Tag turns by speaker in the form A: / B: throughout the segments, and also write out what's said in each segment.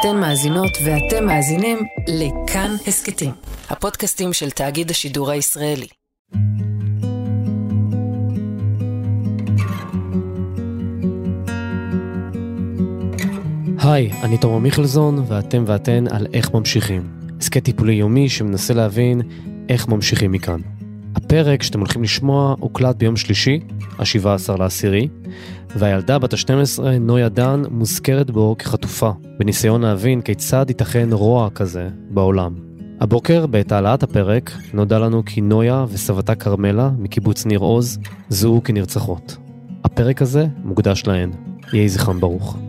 A: אתן מאזינות ואתם מאזינים לכאן הסכתים, הפודקאסטים של תאגיד השידור הישראלי.
B: היי, אני תומר מיכלזון, ואתם ואתן על איך ממשיכים. הסכת טיפולי יומי שמנסה להבין איך ממשיכים מכאן. הפרק שאתם הולכים לשמוע הוקלט ביום שלישי, ה-17 לעשירי, והילדה בת ה-12, נויה דן, מוזכרת בו כחטופה, בניסיון להבין כיצד ייתכן רוע כזה בעולם. הבוקר, בעת העלאת הפרק, נודע לנו כי נויה וסבתה כרמלה, מקיבוץ ניר עוז, זוהו כנרצחות. הפרק הזה מוקדש להן. יהי זכרם ברוך.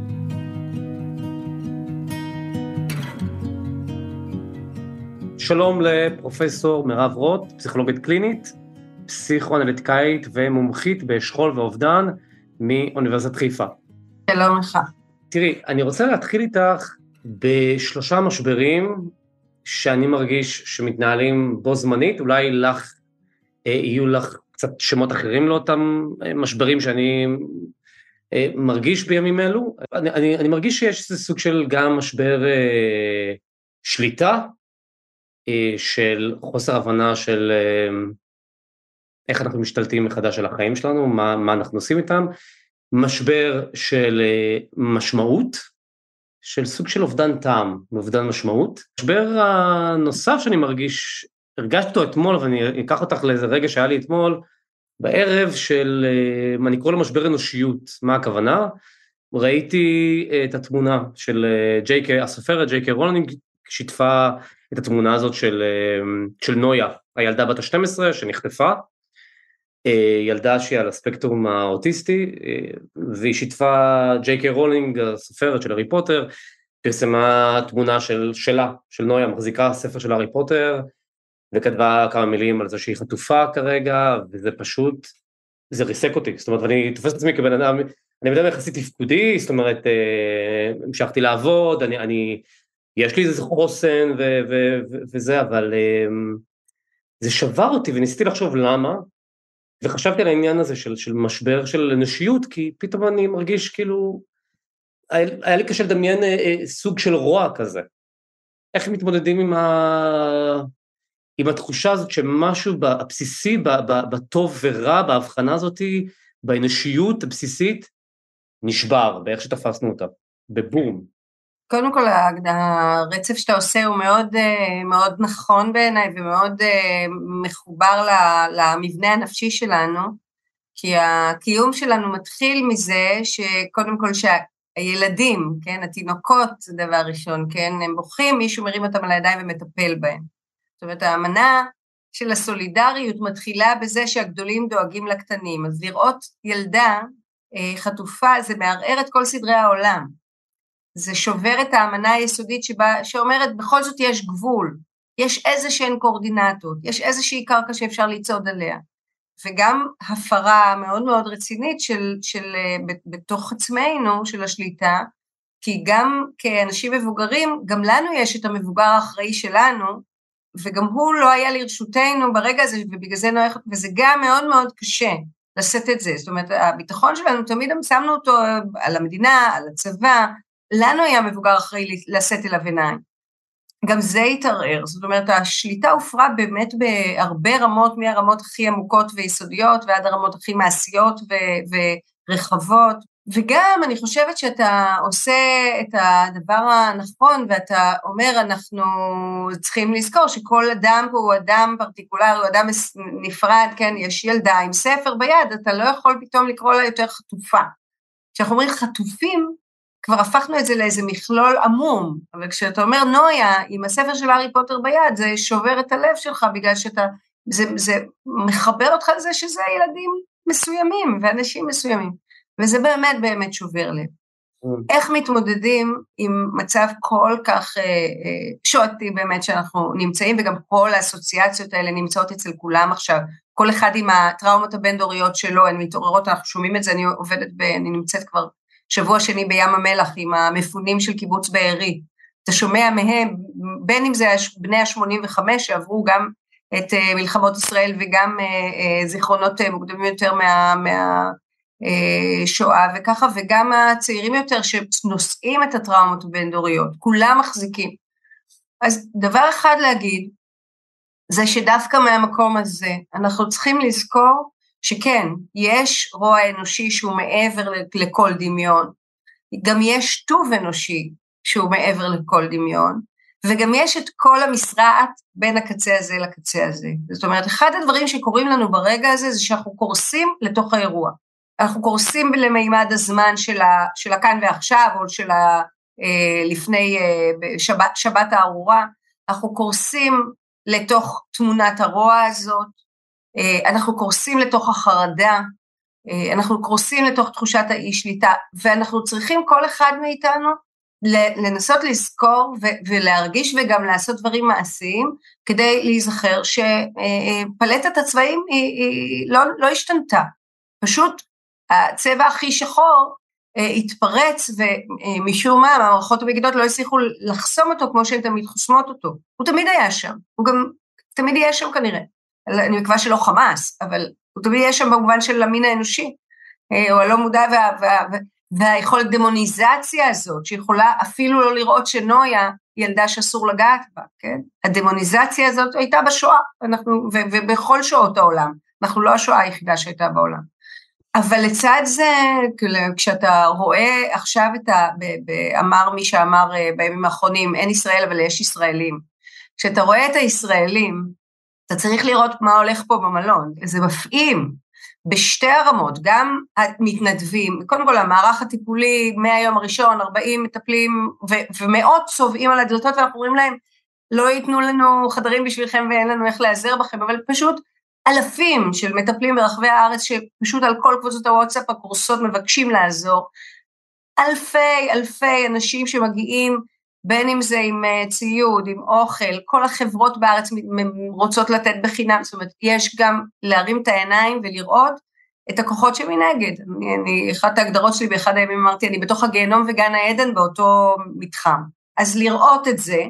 C: שלום לפרופסור מירב רוט, פסיכולוגית קלינית, פסיכואנליטיקאית ומומחית בשכול ואובדן מאוניברסיטת חיפה.
D: שלום לך.
C: תראי, אני רוצה להתחיל איתך בשלושה משברים שאני מרגיש שמתנהלים בו זמנית, אולי לך, אה, יהיו לך קצת שמות אחרים לאותם אה, משברים שאני אה, מרגיש בימים אלו. אני, אני, אני מרגיש שיש איזה סוג של גם משבר אה, שליטה, של חוסר הבנה של אה, איך אנחנו משתלטים מחדש על החיים שלנו, מה, מה אנחנו עושים איתם, משבר של אה, משמעות, של סוג של אובדן טעם, אובדן משמעות. משבר הנוסף שאני מרגיש, הרגשתי אותו אתמול, ואני אקח אותך לאיזה רגע שהיה לי אתמול, בערב של, אני קורא לו משבר אנושיות, מה הכוונה? ראיתי את התמונה של ג'יי קיי, הסופרת ג'יי קיי רולינג, שיתפה את התמונה הזאת של, של נויה, הילדה בת ה-12 שנחטפה, אה, ילדה שהיא על הספקטרום האוטיסטי, אה, והיא שיתפה ג'יי קיי רולינג, הסופרת של הארי פוטר, פרסמה תמונה של, שלה, של נויה, מחזיקה ספר של הארי פוטר, וכתבה כמה מילים על זה שהיא חטופה כרגע, וזה פשוט, זה ריסק אותי, זאת אומרת, אני תופס את עצמי כבן אדם, אני בן אדם יחסית תפקודי, זאת אומרת, אה, המשכתי לעבוד, אני, אני, יש לי איזה חוסן ו, ו, ו, וזה, אבל זה שבר אותי וניסיתי לחשוב למה, וחשבתי על העניין הזה של, של משבר של אנושיות, כי פתאום אני מרגיש כאילו, היה, לי קשה לדמיין אה, אה, סוג של רוע כזה. איך מתמודדים עם, ה... עם התחושה הזאת שמשהו הבסיסי, בטוב ורע, בהבחנה הזאת, באנושיות הבסיסית, נשבר באיך שתפסנו אותה, בבום.
D: קודם כל הרצף שאתה עושה הוא מאוד, אה, מאוד נכון בעיניי ומאוד אה, מחובר למבנה הנפשי שלנו, כי הקיום שלנו מתחיל מזה שקודם כל שהילדים, כן, התינוקות זה דבר ראשון, כן, הם בוכים, מישהו מרים אותם על הידיים ומטפל בהם. זאת אומרת, האמנה של הסולידריות מתחילה בזה שהגדולים דואגים לקטנים, אז לראות ילדה אה, חטופה זה מערער את כל סדרי העולם. זה שובר את האמנה היסודית שבה, שאומרת בכל זאת יש גבול, יש איזה שהן קורדינטות, יש איזושהי קרקע שאפשר לצעוד עליה. וגם הפרה מאוד מאוד רצינית של, של בתוך עצמנו, של השליטה, כי גם כאנשים מבוגרים, גם לנו יש את המבוגר האחראי שלנו, וגם הוא לא היה לרשותנו ברגע הזה, ובגלל זה נוח, וזה גם מאוד מאוד קשה לשאת את זה. זאת אומרת, הביטחון שלנו, תמיד שמנו אותו על המדינה, על הצבא, לנו היה מבוגר אחראי לשאת אליו עיניים. גם זה התערער, זאת אומרת השליטה הופרה באמת בהרבה רמות, מהרמות הכי עמוקות ויסודיות ועד הרמות הכי מעשיות ו- ורחבות, וגם אני חושבת שאתה עושה את הדבר הנכון ואתה אומר אנחנו צריכים לזכור שכל אדם פה הוא אדם פרטיקולרי, הוא אדם נפרד, כן, יש ילדה עם ספר ביד, אתה לא יכול פתאום לקרוא לה יותר חטופה. כשאנחנו אומרים חטופים, כבר הפכנו את זה לאיזה מכלול עמום, אבל כשאתה אומר נויה עם הספר של הארי פוטר ביד, זה שובר את הלב שלך בגלל שאתה, זה, זה מחבר אותך לזה שזה ילדים מסוימים ואנשים מסוימים, וזה באמת באמת שובר לב. Mm. איך מתמודדים עם מצב כל כך אה, אה, שועתי באמת שאנחנו נמצאים, וגם כל האסוציאציות האלה נמצאות אצל כולם עכשיו, כל אחד עם הטראומות הבין-דוריות שלו, הן מתעוררות, אנחנו שומעים את זה, אני עובדת, ב, אני נמצאת כבר שבוע שני בים המלח עם המפונים של קיבוץ בארי. אתה שומע מהם, בין אם זה בני ה-85 שעברו גם את uh, מלחמות ישראל וגם uh, uh, זיכרונות מוקדמים יותר מה, מה, שואה וככה, וגם הצעירים יותר שנושאים את הטראומות הבין-דוריות, כולם מחזיקים. אז דבר אחד להגיד, זה שדווקא מהמקום הזה אנחנו צריכים לזכור שכן, יש רוע אנושי שהוא מעבר לכל דמיון, גם יש טוב אנושי שהוא מעבר לכל דמיון, וגם יש את כל המשרעת בין הקצה הזה לקצה הזה. זאת אומרת, אחד הדברים שקורים לנו ברגע הזה זה שאנחנו קורסים לתוך האירוע. אנחנו קורסים למימד הזמן של, ה, של הכאן ועכשיו, או של ה, אה, לפני אה, שבת, שבת הארורה, אנחנו קורסים לתוך תמונת הרוע הזאת, אנחנו קורסים לתוך החרדה, אה, אנחנו קורסים לתוך תחושת האי שליטה, ואנחנו צריכים כל אחד מאיתנו לנסות לזכור ולהרגיש וגם לעשות דברים מעשיים כדי להיזכר שפלטת הצבעים היא, היא לא, לא השתנתה, פשוט הצבע הכי שחור אה, התפרץ ומשום מה המערכות המגידות לא הצליחו לחסום אותו כמו שהן תמיד חוסמות אותו, הוא תמיד היה שם, הוא גם תמיד יהיה שם כנראה, אני מקווה שלא חמאס, אבל הוא תמיד יהיה שם במובן של המין האנושי, אה, או הלא מודע וה, וה, וה, והיכולת דמוניזציה הזאת, שיכולה אפילו לא לראות שנויה ילדה שאסור לגעת בה, כן? הדמוניזציה הזאת הייתה בשואה, אנחנו, ו, ובכל שואות העולם, אנחנו לא השואה היחידה שהייתה בעולם. אבל לצד זה, כשאתה רואה עכשיו את ה... אמר מי שאמר אה, בימים האחרונים, אין ישראל אבל יש ישראלים. כשאתה רואה את הישראלים, אתה צריך לראות מה הולך פה במלון, זה מפעים בשתי הרמות, גם המתנדבים, קודם כל המערך הטיפולי מהיום הראשון, 40 מטפלים ו- ומאות צובעים על הדלתות ואנחנו אומרים להם, לא ייתנו לנו חדרים בשבילכם ואין לנו איך להיעזר בכם, אבל פשוט אלפים של מטפלים ברחבי הארץ שפשוט על כל קבוצות הוואטסאפ הקורסות מבקשים לעזור. אלפי אלפי אנשים שמגיעים בין אם זה עם אה, ציוד, עם אוכל, כל החברות בארץ רוצות לתת בחינם, זאת אומרת, יש גם להרים את העיניים ולראות את הכוחות שמנגד. אני, אני, אחת ההגדרות שלי באחד הימים אמרתי, אני בתוך הגיהנום וגן העדן באותו מתחם. אז לראות את זה,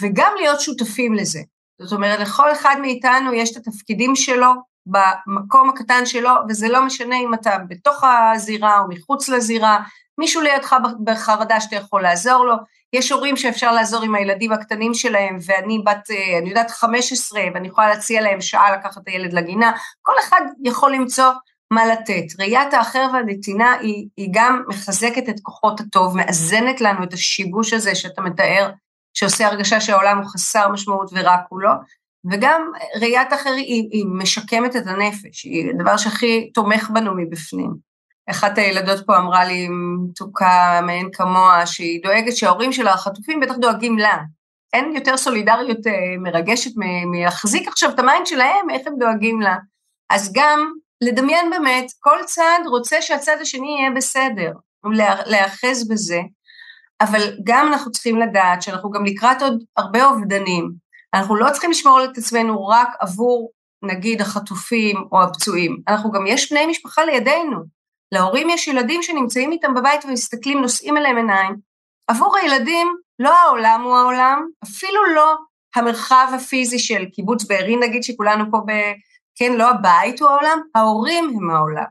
D: וגם להיות שותפים לזה. זאת אומרת, לכל אחד מאיתנו יש את התפקידים שלו במקום הקטן שלו, וזה לא משנה אם אתה בתוך הזירה או מחוץ לזירה, מישהו לידך בחרדה שאתה יכול לעזור לו, יש הורים שאפשר לעזור עם הילדים הקטנים שלהם, ואני בת, אה, אני יודעת, 15, ואני יכולה להציע להם שעה לקחת את הילד לגינה, כל אחד יכול למצוא מה לתת. ראיית האחר והנתינה היא, היא גם מחזקת את כוחות הטוב, מאזנת לנו את השיבוש הזה שאתה מתאר, שעושה הרגשה שהעולם הוא חסר משמעות ורק הוא לא, וגם ראיית אחר היא, היא משקמת את הנפש, היא הדבר שהכי תומך בנו מבפנים. אחת הילדות פה אמרה לי, מתוקה מעין כמוה, שהיא דואגת שההורים של החטופים בטח דואגים לה. אין יותר סולידריות אה, מרגשת מלהחזיק עכשיו את ה mind שלהם, איך הם דואגים לה. אז גם לדמיין באמת, כל צד רוצה שהצד השני יהיה בסדר, להיאחז בזה, אבל גם אנחנו צריכים לדעת שאנחנו גם לקראת עוד הרבה אובדנים. אנחנו לא צריכים לשמור את עצמנו רק עבור, נגיד, החטופים או הפצועים, אנחנו גם, יש בני משפחה לידינו. להורים יש ילדים שנמצאים איתם בבית ומסתכלים, נושאים אליהם עיניים. עבור הילדים, לא העולם הוא העולם, אפילו לא המרחב הפיזי של קיבוץ בארי, נגיד שכולנו פה ב... כן, לא הבית הוא העולם, ההורים הם העולם.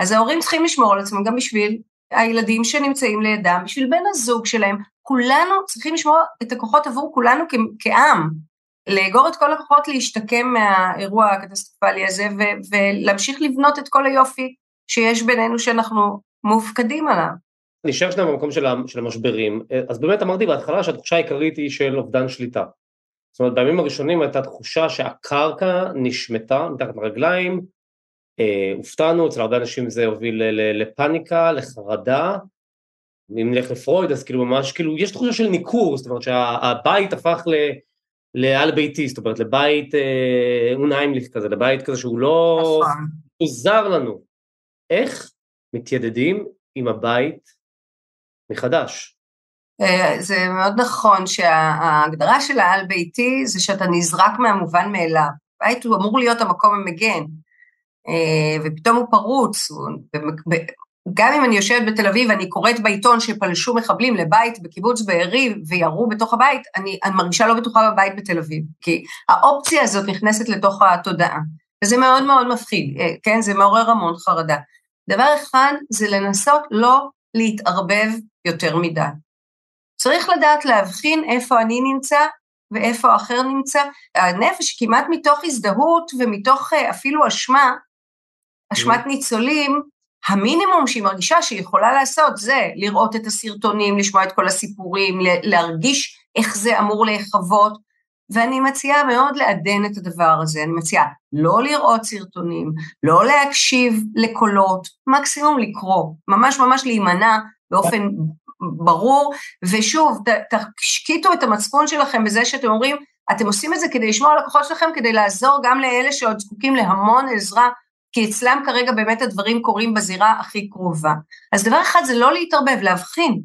D: אז ההורים צריכים לשמור על עצמם גם בשביל הילדים שנמצאים לידם, בשביל בן הזוג שלהם, כולנו צריכים לשמור את הכוחות עבור כולנו כעם, לאגור את כל הכוחות להשתקם מהאירוע הקטסטרופלי הזה ו- ולהמשיך לבנות את כל היופי שיש בינינו שאנחנו מופקדים עליו.
C: נשאר שנייה במקום של, של המשברים, אז באמת אמרתי בהתחלה שהתחושה העיקרית היא של אובדן שליטה. זאת אומרת בימים הראשונים הייתה תחושה שהקרקע נשמטה מתחת לרגליים, אה, הופתענו, אצל הרבה אנשים זה הוביל לפאניקה, לחרדה, אם נלך לפרויד אז כאילו ממש כאילו יש תחושה של ניכור, זאת אומרת שהבית הפך ל... לעל ביתי, זאת אומרת לבית אה, אונהיימליך כזה, לבית כזה שהוא לא... נכון. הוא זר לנו. איך מתיידדים עם הבית מחדש?
D: אה, זה מאוד נכון שההגדרה של העל ביתי זה שאתה נזרק מהמובן מאליו. בית הוא אמור להיות המקום המגן, אה, ופתאום הוא פרוץ. גם אם אני יושבת בתל אביב ואני קוראת בעיתון שפלשו מחבלים לבית בקיבוץ בארי וירו בתוך הבית, אני, אני מרגישה לא בטוחה בבית בתל אביב, כי האופציה הזאת נכנסת לתוך התודעה, וזה מאוד מאוד מפחיד, אה, כן? זה מעורר המון חרדה. דבר אחד זה לנסות לא להתערבב יותר מדי. צריך לדעת להבחין איפה אני נמצא ואיפה האחר נמצא. הנפש כמעט מתוך הזדהות ומתוך אה, אפילו אשמה, אשמת. ניצולים, המינימום שהיא מרגישה שהיא יכולה לעשות זה לראות את הסרטונים, לשמוע את כל הסיפורים, להרגיש איך זה אמור להיחוות, ואני מציעה מאוד לעדן את הדבר הזה, אני מציעה לא לראות סרטונים, לא להקשיב לקולות, מקסימום לקרוא, ממש ממש להימנע באופן ברור, ושוב, תשקיטו את המצפון שלכם בזה שאתם אומרים, אתם עושים את זה כדי לשמור על הכוחות שלכם, כדי לעזור גם לאלה שעוד זקוקים להמון עזרה, כי אצלם כרגע באמת הדברים קורים בזירה הכי קרובה. אז דבר אחד זה לא להתערבב, להבחין.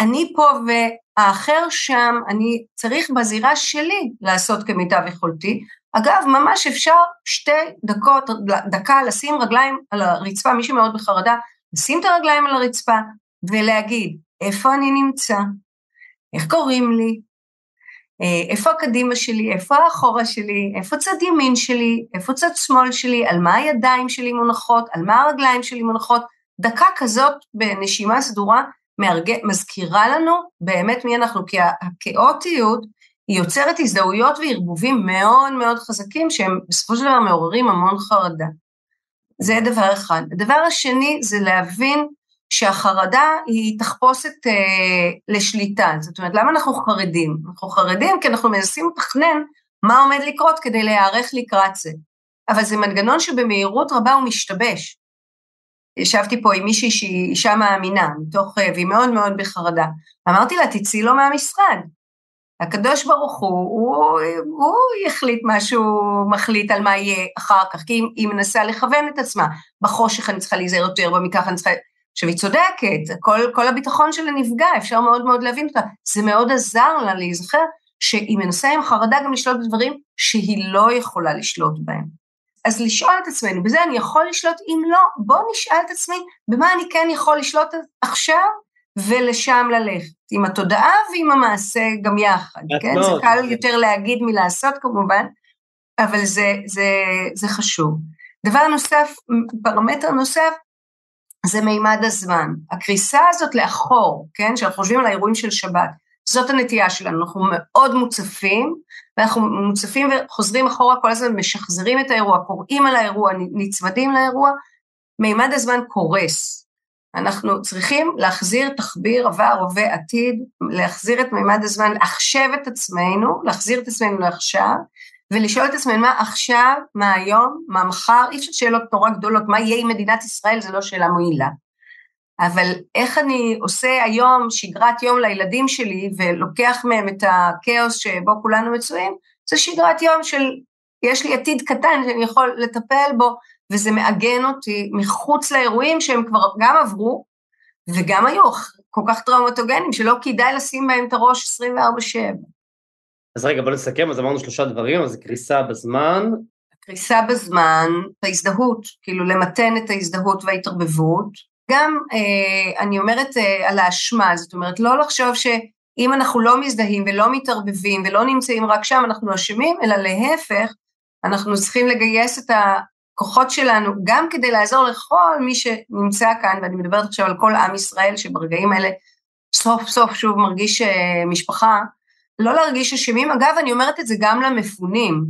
D: אני פה והאחר שם, אני צריך בזירה שלי לעשות כמיטב יכולתי. אגב, ממש אפשר שתי דקות, דקה לשים רגליים על הרצפה, מי שמאוד בחרדה, לשים את הרגליים על הרצפה ולהגיד, איפה אני נמצא, איך קוראים לי, אה, איפה הקדימה שלי, איפה האחורה שלי, איפה צד ימין שלי, איפה צד שמאל שלי, על מה הידיים שלי מונחות, על מה הרגליים שלי מונחות, דקה כזאת בנשימה סדורה מארג... מזכירה לנו באמת מי אנחנו, כי הכאוטיות היא יוצרת הזדהויות וערבובים מאוד מאוד חזקים שהם בסופו של דבר מעוררים המון חרדה. זה דבר אחד. הדבר השני זה להבין שהחרדה היא תחפושת אה, לשליטה. זאת אומרת, למה אנחנו חרדים? אנחנו חרדים כי אנחנו מנסים לתכנן מה עומד לקרות כדי להיערך לקראת זה. אבל זה מנגנון שבמהירות רבה הוא משתבש. ישבתי פה עם מישהי שהיא אישה מאמינה, מתוך, אה, והיא מאוד מאוד בחרדה. אמרתי לה, תצאי לו מהמשרד. הקדוש ברוך הוא, הוא, הוא יחליט מה שהוא מחליט על מה יהיה אחר כך, כי היא, היא מנסה לכוון את עצמה. בחושך אני צריכה להיזהר יותר, במקח אני צריכה... עכשיו, היא צודקת, כל, כל הביטחון שלה נפגע, אפשר מאוד מאוד להבין אותה. זה מאוד עזר לה להיזכר שהיא מנסה עם חרדה גם לשלוט בדברים שהיא לא יכולה לשלוט בהם. אז לשאול את עצמנו, בזה אני יכול לשלוט? אם לא, בואו נשאל את עצמי, במה אני כן יכול לשלוט עכשיו, ולשם ללכת, עם התודעה ועם המעשה גם יחד, כן? מאוד. זה קל יותר להגיד מלעשות כמובן, אבל זה, זה, זה חשוב. דבר נוסף, פרמטר נוסף, זה מימד הזמן. הקריסה הזאת לאחור, כן, שאנחנו חושבים על האירועים של שבת, זאת הנטייה שלנו, אנחנו מאוד מוצפים, ואנחנו מוצפים וחוזרים אחורה כל הזמן, משחזרים את האירוע, קוראים על האירוע, נצמדים לאירוע, מימד הזמן קורס. אנחנו צריכים להחזיר תחביר עבר, הווה, עתיד, להחזיר את מימד הזמן, לחשב את עצמנו, להחזיר את עצמנו לעכשיו, ולשאול את עצמנו מה עכשיו, מה היום, מה מחר, אי אפשר שאלות נורא גדולות, מה יהיה עם מדינת ישראל, זו לא שאלה מועילה. אבל איך אני עושה היום שגרת יום לילדים שלי ולוקח מהם את הכאוס שבו כולנו מצויים, זה שגרת יום של יש לי עתיד קטן שאני יכול לטפל בו, וזה מעגן אותי מחוץ לאירועים שהם כבר גם עברו, וגם היו כל כך טראומטוגנים, שלא כדאי לשים בהם את הראש 24-7.
C: אז רגע, בוא נסכם, אז אמרנו שלושה דברים, אז קריסה בזמן.
D: קריסה בזמן, ההזדהות, כאילו למתן את ההזדהות וההתערבבות. גם, אה, אני אומרת אה, על האשמה, זאת אומרת, לא לחשוב שאם אנחנו לא מזדהים ולא מתערבבים ולא נמצאים רק שם, אנחנו אשמים, אלא להפך, אנחנו צריכים לגייס את הכוחות שלנו גם כדי לעזור לכל מי שנמצא כאן, ואני מדברת עכשיו על כל עם ישראל שברגעים האלה סוף סוף שוב מרגיש אה, משפחה, לא להרגיש אשמים. אגב, אני אומרת את זה גם למפונים,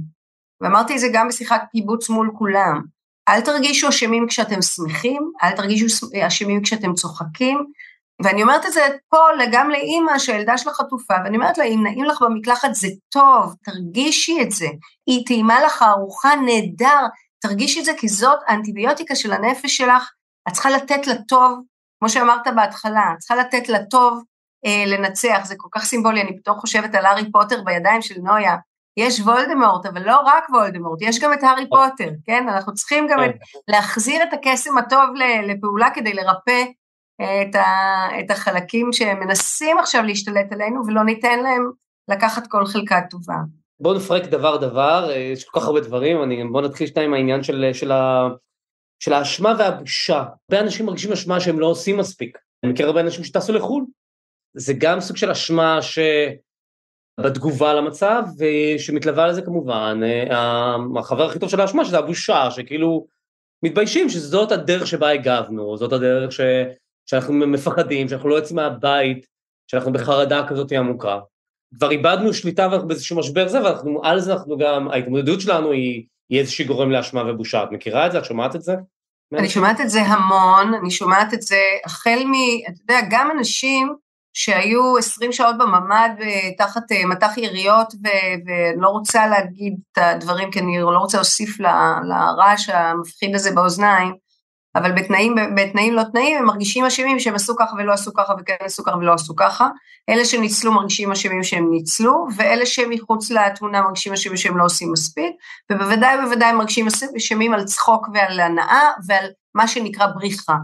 D: ואמרתי את זה גם בשיחת קיבוץ מול כולם. אל תרגישו אשמים כשאתם שמחים, אל תרגישו אשמים כשאתם צוחקים, ואני אומרת את זה פה גם לאימא שהילדה שלה חטופה, ואני אומרת לה, אם נעים לך במקלחת זה טוב, תרגישי את זה. היא טעימה לך ארוחה נהדר, תרגישי את זה כי זאת האנטיביוטיקה של הנפש שלך, את צריכה לתת לטוב, כמו שאמרת בהתחלה, את צריכה לתת לטוב אה, לנצח, זה כל כך סימבולי, אני פתאום חושבת על הארי פוטר בידיים של נויה, יש וולדמורט, אבל לא רק וולדמורט, יש גם את הארי פוטר, כן? אנחנו צריכים גם את, כן. להחזיר את הקסם הטוב לפעולה כדי לרפא אה, את, ה, את החלקים שמנסים עכשיו להשתלט עלינו, ולא ניתן להם לקחת כל חלקה טובה.
C: בואו נפרק דבר דבר, אה, יש כל כך הרבה דברים, אני, בואו נתחיל שנייה עם העניין של, של, ה, של האשמה והבושה. הרבה אנשים מרגישים אשמה שהם לא עושים מספיק. אני מכיר הרבה אנשים שטסו לחו"ל, זה גם סוג של אשמה שבתגובה למצב, ושמתלווה לזה כמובן, אה, החבר הכי טוב של האשמה, שזה הבושה, שכאילו מתביישים שזאת הדרך שבה הגבנו, זאת הדרך ש, שאנחנו מפחדים, שאנחנו לא יוצאים מהבית, שאנחנו בחרדה כזאת עמוקה. כבר איבדנו שליטה באיזשהו משבר זה, ואנחנו על זה אנחנו גם, ההתמודדות שלנו היא, היא איזושהי גורם לאשמה ובושה. את מכירה את זה? את שומעת את זה?
D: אני שומעת את זה המון, אני שומעת את זה החל מ... אתה יודע, גם אנשים שהיו 20 שעות בממ"ד תחת אה, מטח יריות, ואני לא רוצה להגיד את הדברים, כי אני לא רוצה להוסיף לרעש המפחיד הזה באוזניים, אבל בתנאים, בתנאים לא תנאים הם מרגישים אשמים שהם עשו ככה ולא עשו ככה וכן עשו ככה ולא עשו ככה. אלה שניצלו מרגישים אשמים שהם ניצלו, ואלה שמחוץ לתמונה מרגישים אשמים שהם לא עושים מספיק, ובוודאי ובוודאי מרגישים אשמים על צחוק ועל הנאה ועל מה שנקרא בריחה.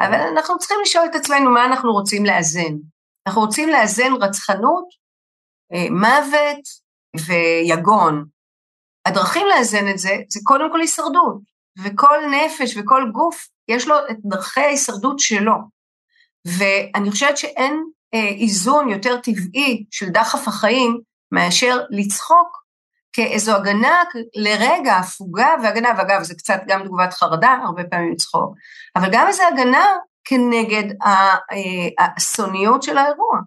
D: אבל אנחנו צריכים לשאול את עצמנו מה אנחנו רוצים לאזן. אנחנו רוצים לאזן רצחנות, אה, מוות ויגון. הדרכים לאזן את זה, זה קודם כל הישרדות, וכל נפש וכל גוף, יש לו את דרכי ההישרדות שלו. ואני חושבת שאין אה, איזון יותר טבעי של דחף החיים מאשר לצחוק כאיזו הגנה לרגע, הפוגה והגנה, ואגב, זה קצת גם תגובת חרדה, הרבה פעמים לצחוק, אבל גם איזו הגנה כנגד האסוניות של האירוע.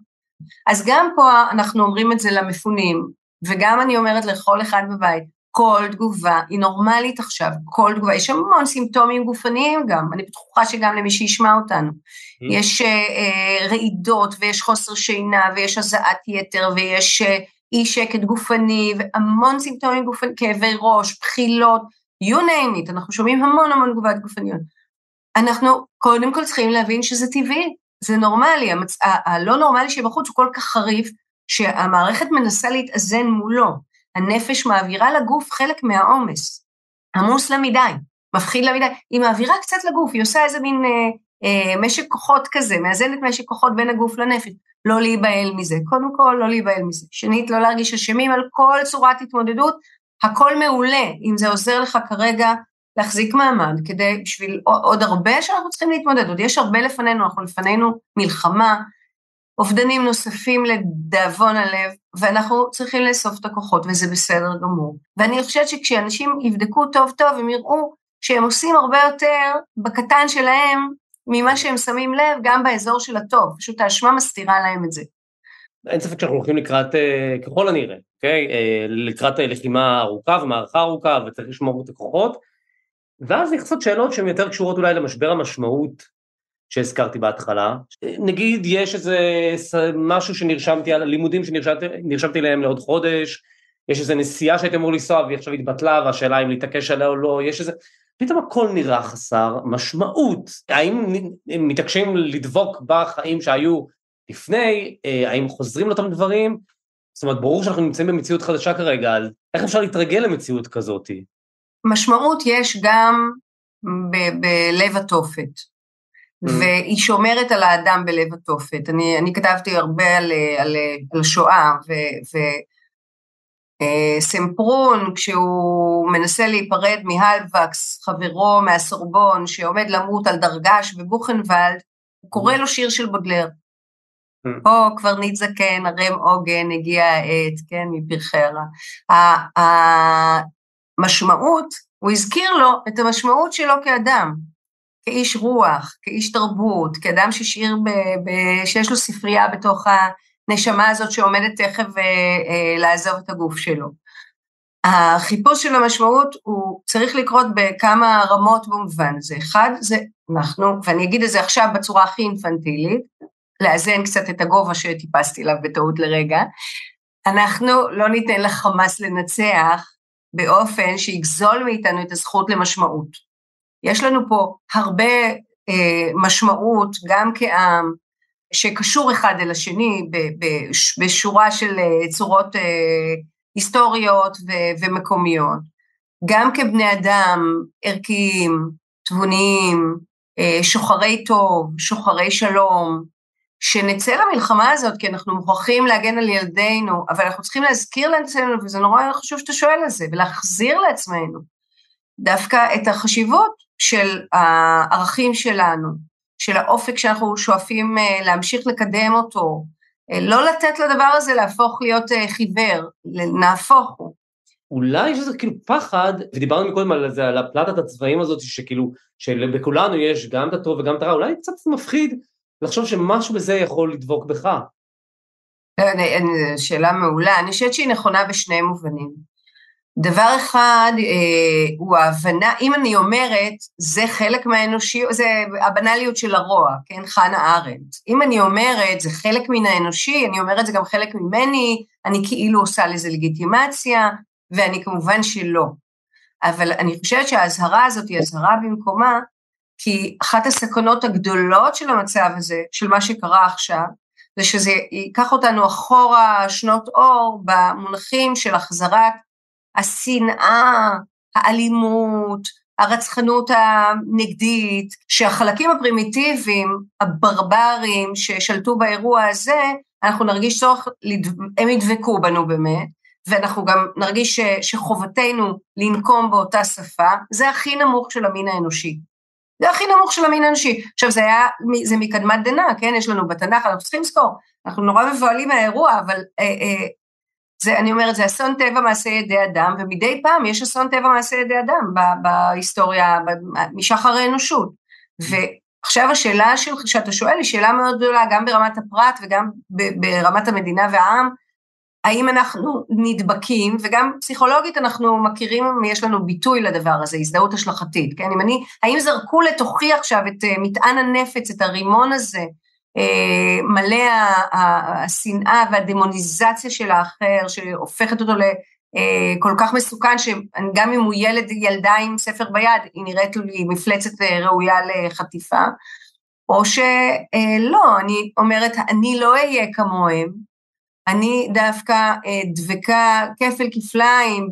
D: אז גם פה אנחנו אומרים את זה למפונים, וגם אני אומרת לכל אחד בבית, כל תגובה היא נורמלית עכשיו, כל תגובה, יש המון סימפטומים גופניים גם, אני בטוחה שגם למי שישמע אותנו. Mm. יש uh, uh, רעידות ויש חוסר שינה ויש הזעת יתר ויש uh, אי שקט גופני והמון סימפטומים גופניים, כאבי ראש, בחילות, you name it, אנחנו שומעים המון המון תגובת גופניות. אנחנו קודם כל צריכים להבין שזה טבעי, זה נורמלי, המצ... הלא נורמלי שבחוץ הוא כל כך חריף, שהמערכת מנסה להתאזן מולו. הנפש מעבירה לגוף חלק מהעומס, עמוס לה מדי, מפחיד לה מדי, היא מעבירה קצת לגוף, היא עושה איזה מין אה, אה, משק כוחות כזה, מאזנת משק כוחות בין הגוף לנפש, לא להיבהל מזה, קודם כל לא להיבהל מזה, שנית לא להרגיש אשמים על כל צורת התמודדות, הכל מעולה, אם זה עוזר לך כרגע להחזיק מעמד כדי, בשביל עוד הרבה שאנחנו צריכים להתמודד, עוד יש הרבה לפנינו, אנחנו לפנינו מלחמה, אובדנים נוספים לדאבון הלב, ואנחנו צריכים לאסוף את הכוחות, וזה בסדר גמור. ואני חושבת שכשאנשים יבדקו טוב טוב, הם יראו שהם עושים הרבה יותר בקטן שלהם ממה שהם שמים לב, גם באזור של הטוב, פשוט האשמה מסתירה להם את זה.
C: אין ספק שאנחנו הולכים לקראת, אה, ככל הנראה, אוקיי? אה, לקראת לחימה ארוכה ומערכה ארוכה, וצריך לשמור את הכוחות. ואז נכנסות שאלות שהן יותר קשורות אולי למשבר המשמעות שהזכרתי בהתחלה. נגיד יש איזה משהו שנרשמתי על הלימודים שנרשמתי להם לעוד חודש, יש איזה נסיעה שהייתי אמור לנסוע והיא עכשיו התבטלה והשאלה אם להתעקש עליה או לא, יש איזה, פתאום הכל נראה חסר משמעות. האם הם מתעקשים לדבוק בחיים שהיו לפני, אה, האם חוזרים לאותם דברים? זאת אומרת, ברור שאנחנו נמצאים במציאות חדשה כרגע, אז איך אפשר להתרגל למציאות כזאת?
D: משמעות יש גם ב- בלב התופת, mm. והיא שומרת על האדם בלב התופת. אני, אני כתבתי הרבה על, על, על שואה, וסמפרון, אה, כשהוא מנסה להיפרד מהלווקס, חברו מהסורבון, שעומד למות על דרגש בבוכנוולד, הוא קורא mm. לו שיר של בודלר. mm. קברניט זקן, הרם עוגן, הגיע העת, כן, מפרחי הרע. משמעות, הוא הזכיר לו את המשמעות שלו כאדם, כאיש רוח, כאיש תרבות, כאדם ששיר, ב, ב, שיש לו ספרייה בתוך הנשמה הזאת שעומדת תכף אה, אה, לעזוב את הגוף שלו. החיפוש של המשמעות הוא צריך לקרות בכמה רמות במובן הזה. אחד, זה אנחנו, ואני אגיד את זה עכשיו בצורה הכי אינפנטילית, לאזן קצת את הגובה שטיפסתי אליו בטעות לרגע, אנחנו לא ניתן לחמאס לנצח באופן שיגזול מאיתנו את הזכות למשמעות. יש לנו פה הרבה אה, משמעות, גם כעם, שקשור אחד אל השני בשורה של אה, צורות אה, היסטוריות ומקומיות. גם כבני אדם ערכיים, תבוניים, אה, שוחרי טוב, שוחרי שלום, שנצא למלחמה הזאת, כי אנחנו מוכרחים להגן על ילדינו, אבל אנחנו צריכים להזכיר לעצמנו, וזה נורא חשוב שאתה שואל על זה, ולהחזיר לעצמנו דווקא את החשיבות של הערכים שלנו, של האופק שאנחנו שואפים אה, להמשיך לקדם אותו, אה, לא לתת לדבר הזה להפוך להיות אה, חיוור, נהפוך הוא.
C: אולי יש איזה כאילו פחד, ודיברנו קודם על זה, על הפלטת הצבעים הזאת, שכאילו, שבכולנו יש גם את הטוב וגם את הרע, אולי קצת מפחיד לחשוב שמשהו בזה יכול לדבוק בך.
D: שאלה מעולה, אני חושבת שהיא נכונה בשני מובנים. דבר אחד אה, הוא ההבנה, אם אני אומרת, זה חלק מהאנושי, זה הבנאליות של הרוע, כן, חנה ארנדט. אם אני אומרת, זה חלק מן האנושי, אני אומרת, זה גם חלק ממני, אני כאילו עושה לזה לגיטימציה, ואני כמובן שלא. אבל אני חושבת שהאזהרה הזאת היא אזהרה במקומה, כי אחת הסכנות הגדולות של המצב הזה, של מה שקרה עכשיו, זה שזה ייקח אותנו אחורה שנות אור במונחים של החזרת השנאה, האלימות, הרצחנות הנגדית, שהחלקים הפרימיטיביים, הברברים ששלטו באירוע הזה, אנחנו נרגיש צורך, הם ידבקו בנו באמת, ואנחנו גם נרגיש שחובתנו לנקום באותה שפה, זה הכי נמוך של המין האנושי. זה הכי נמוך של המין האנושי. עכשיו, זה היה, זה מקדמת דנא, כן? יש לנו בתנ"ך, אנחנו צריכים לזכור, אנחנו נורא מבוהלים מהאירוע, אבל אה, אה, זה, אני אומרת, זה אסון טבע מעשה ידי אדם, ומדי פעם יש אסון טבע מעשה ידי אדם בהיסטוריה, משחר האנושות. ועכשיו השאלה שאתה שואל, היא שאלה מאוד גדולה, גם ברמת הפרט וגם ברמת המדינה והעם, האם אנחנו נדבקים, וגם פסיכולוגית אנחנו מכירים, יש לנו ביטוי לדבר הזה, הזדהות השלכתית, כן? אם אני, האם זרקו לתוכי עכשיו את אה, מטען הנפץ, את הרימון הזה, אה, מלא השנאה והדמוניזציה של האחר, שהופכת אותו לכל אה, כך מסוכן, שגם אם הוא ילד, ילדה עם ספר ביד, היא נראית לי מפלצת ראויה לחטיפה, או שלא, אני אומרת, אני לא אהיה כמוהם, אני דווקא אה, דבקה כפל כפליים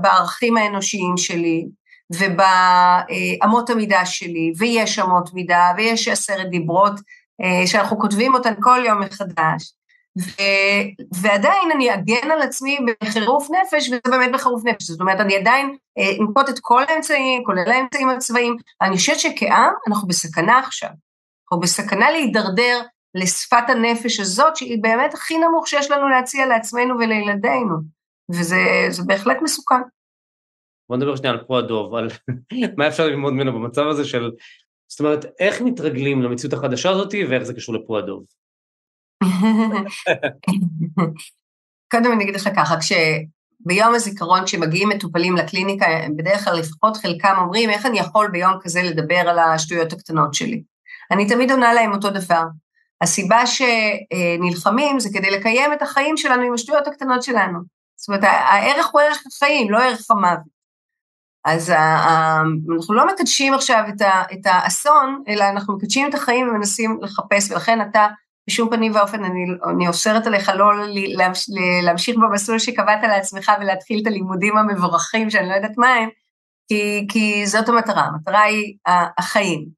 D: בערכים האנושיים שלי ובאמות המידה שלי, ויש אמות מידה ויש עשרת דיברות אה, שאנחנו כותבים אותן כל יום מחדש. ו, ועדיין אני אגן על עצמי בחירוף נפש, וזה באמת בחירוף נפש, זאת אומרת, אני עדיין אה, אנקוט את כל האמצעים, כולל האמצעים הצבאיים, אני חושבת שכעם אנחנו בסכנה עכשיו, אנחנו בסכנה להידרדר לשפת הנפש הזאת, שהיא באמת הכי נמוך שיש לנו להציע לעצמנו ולילדינו, וזה בהחלט מסוכן.
C: בוא נדבר שנייה על פרו הדוב, על מה אפשר ללמוד ממנו במצב הזה של, זאת אומרת, איך מתרגלים למציאות החדשה הזאת ואיך זה קשור לפרו הדוב?
D: קודם אני אגיד לך ככה, כשביום הזיכרון, כשמגיעים מטופלים לקליניקה, בדרך כלל לפחות חלקם אומרים, איך אני יכול ביום כזה לדבר על השטויות הקטנות שלי? אני תמיד עונה להם אותו דבר. הסיבה שנלחמים זה כדי לקיים את החיים שלנו עם השטויות הקטנות שלנו. זאת אומרת, הערך הוא ערך החיים, לא ערך המוות. אז אנחנו לא מקדשים עכשיו את האסון, אלא אנחנו מקדשים את החיים ומנסים לחפש, ולכן אתה בשום פנים ואופן, אני, אני אוסרת עליך לא להמשיך במסלול שקבעת לעצמך ולהתחיל את הלימודים המבורכים, שאני לא יודעת מה הם, כי, כי זאת המטרה, המטרה היא החיים.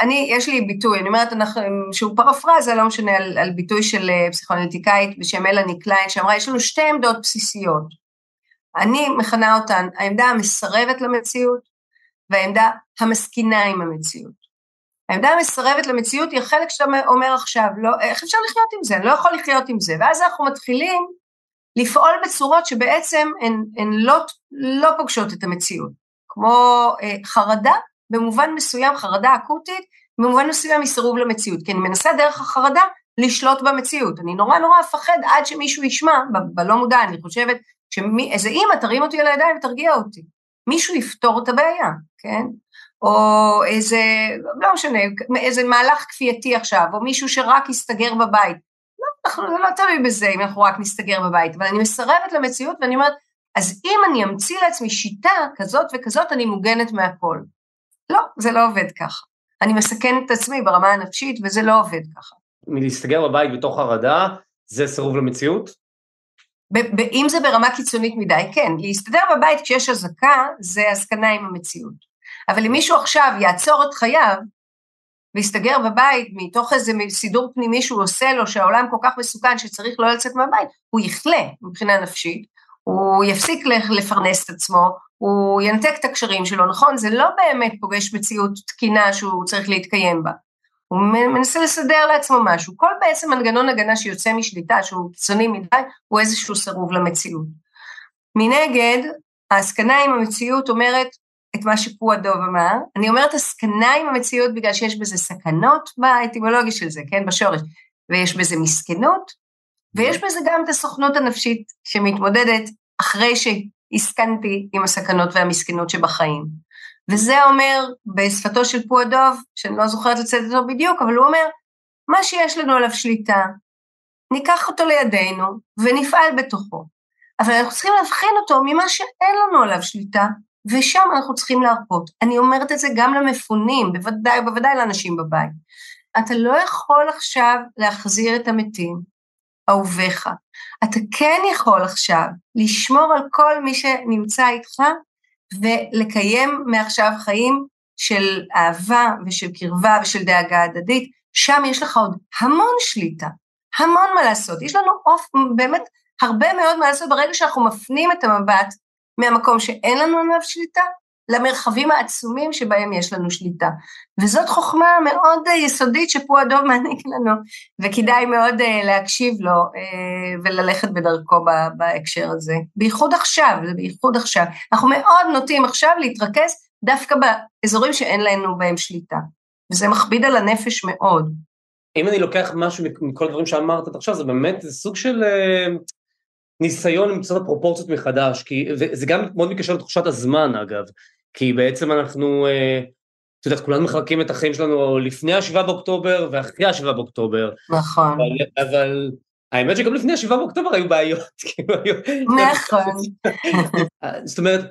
D: אני, יש לי ביטוי, אני אומרת, אנחנו, שהוא פרפרזה, לא משנה, על, על ביטוי של אה, פסיכואנליטיקאית בשם מלאני קליין, שאמרה, יש לנו שתי עמדות בסיסיות. אני מכנה אותן העמדה המסרבת למציאות והעמדה המסכינה עם המציאות. העמדה המסרבת למציאות היא החלק שאתה אומר עכשיו, לא, איך אפשר לחיות עם זה? אני לא יכול לחיות עם זה. ואז אנחנו מתחילים לפעול בצורות שבעצם הן, הן לא, לא פוגשות את המציאות, כמו אה, חרדה במובן מסוים חרדה אקוטית, במובן מסוים היא סירוב למציאות, כי אני מנסה דרך החרדה לשלוט במציאות. אני נורא נורא אפחד עד שמישהו ישמע, בלא מודע, אני חושבת שאיזה אימא תרים אותי על הידיים ותרגיע אותי. מישהו יפתור את הבעיה, כן? או איזה, לא משנה, איזה מהלך כפייתי עכשיו, או מישהו שרק יסתגר בבית. לא, אנחנו לא תלוי בזה אם אנחנו רק נסתגר בבית, אבל אני מסרבת למציאות ואני אומרת, אז אם אני אמציא לעצמי שיטה כזאת וכזאת, אני מוגנת מהכל. לא, זה לא עובד ככה. אני מסכן את עצמי ברמה הנפשית, וזה לא עובד ככה.
C: מלהסתגר בבית בתוך הרעדה, זה סירוב למציאות?
D: אם זה ברמה קיצונית מדי, כן. להסתדר בבית כשיש אזעקה, זה הסכנה עם המציאות. אבל אם מישהו עכשיו יעצור את חייו, ויסתגר בבית מתוך איזה סידור פנימי שהוא עושה לו, שהעולם כל כך מסוכן שצריך לא לצאת מהבית, הוא יכלה מבחינה נפשית, הוא יפסיק לפרנס את עצמו, הוא ינתק את הקשרים שלו, נכון? זה לא באמת פוגש מציאות תקינה שהוא צריך להתקיים בה. הוא מנסה לסדר לעצמו משהו. כל בעצם מנגנון הגנה שיוצא משליטה, שהוא קיצוני מדי, הוא איזשהו סירוב למציאות. מנגד, העסקנה עם המציאות אומרת את מה שפועדוב אמר, אני אומרת הסקנה עם המציאות בגלל שיש בזה סכנות באטימולוגיה של זה, כן, בשורש, ויש בזה מסכנות, ויש בזה גם את הסוכנות הנפשית שמתמודדת אחרי שהסכנתי עם הסכנות והמסכנות שבחיים. וזה אומר בשפתו של פועדוב, שאני לא זוכרת לצאת אותו בדיוק, אבל הוא אומר, מה שיש לנו עליו שליטה, ניקח אותו לידינו ונפעל בתוכו. אבל אנחנו צריכים להבחין אותו ממה שאין לנו עליו שליטה, ושם אנחנו צריכים להרפות. אני אומרת את זה גם למפונים, בוודאי ובוודאי לאנשים בבית. אתה לא יכול עכשיו להחזיר את המתים, אהוביך. אתה כן יכול עכשיו לשמור על כל מי שנמצא איתך ולקיים מעכשיו חיים של אהבה ושל קרבה ושל דאגה הדדית. שם יש לך עוד המון שליטה, המון מה לעשות. יש לנו אוף, באמת הרבה מאוד מה לעשות ברגע שאנחנו מפנים את המבט מהמקום שאין לנו עליו שליטה, למרחבים העצומים שבהם יש לנו שליטה. וזאת חוכמה מאוד יסודית שפה הדוב מעניק לנו, וכדאי מאוד uh, להקשיב לו uh, וללכת בדרכו בהקשר הזה. בייחוד עכשיו, זה בייחוד עכשיו. אנחנו מאוד נוטים עכשיו להתרכז דווקא באזורים שאין לנו בהם שליטה, וזה מכביד על הנפש מאוד.
C: אם אני לוקח משהו מכל הדברים שאמרת עד עכשיו, זה באמת סוג של ניסיון למצוא את הפרופורציות מחדש, כי, וזה גם מאוד מקשר לתחושת הזמן אגב, כי בעצם אנחנו, אה, את יודעת, כולנו מחלקים את החיים שלנו לפני השבעה באוקטובר ואחרי השבעה באוקטובר.
D: נכון.
C: אבל, אבל האמת שגם לפני השבעה באוקטובר היו בעיות.
D: כאילו, נכון.
C: זאת אומרת,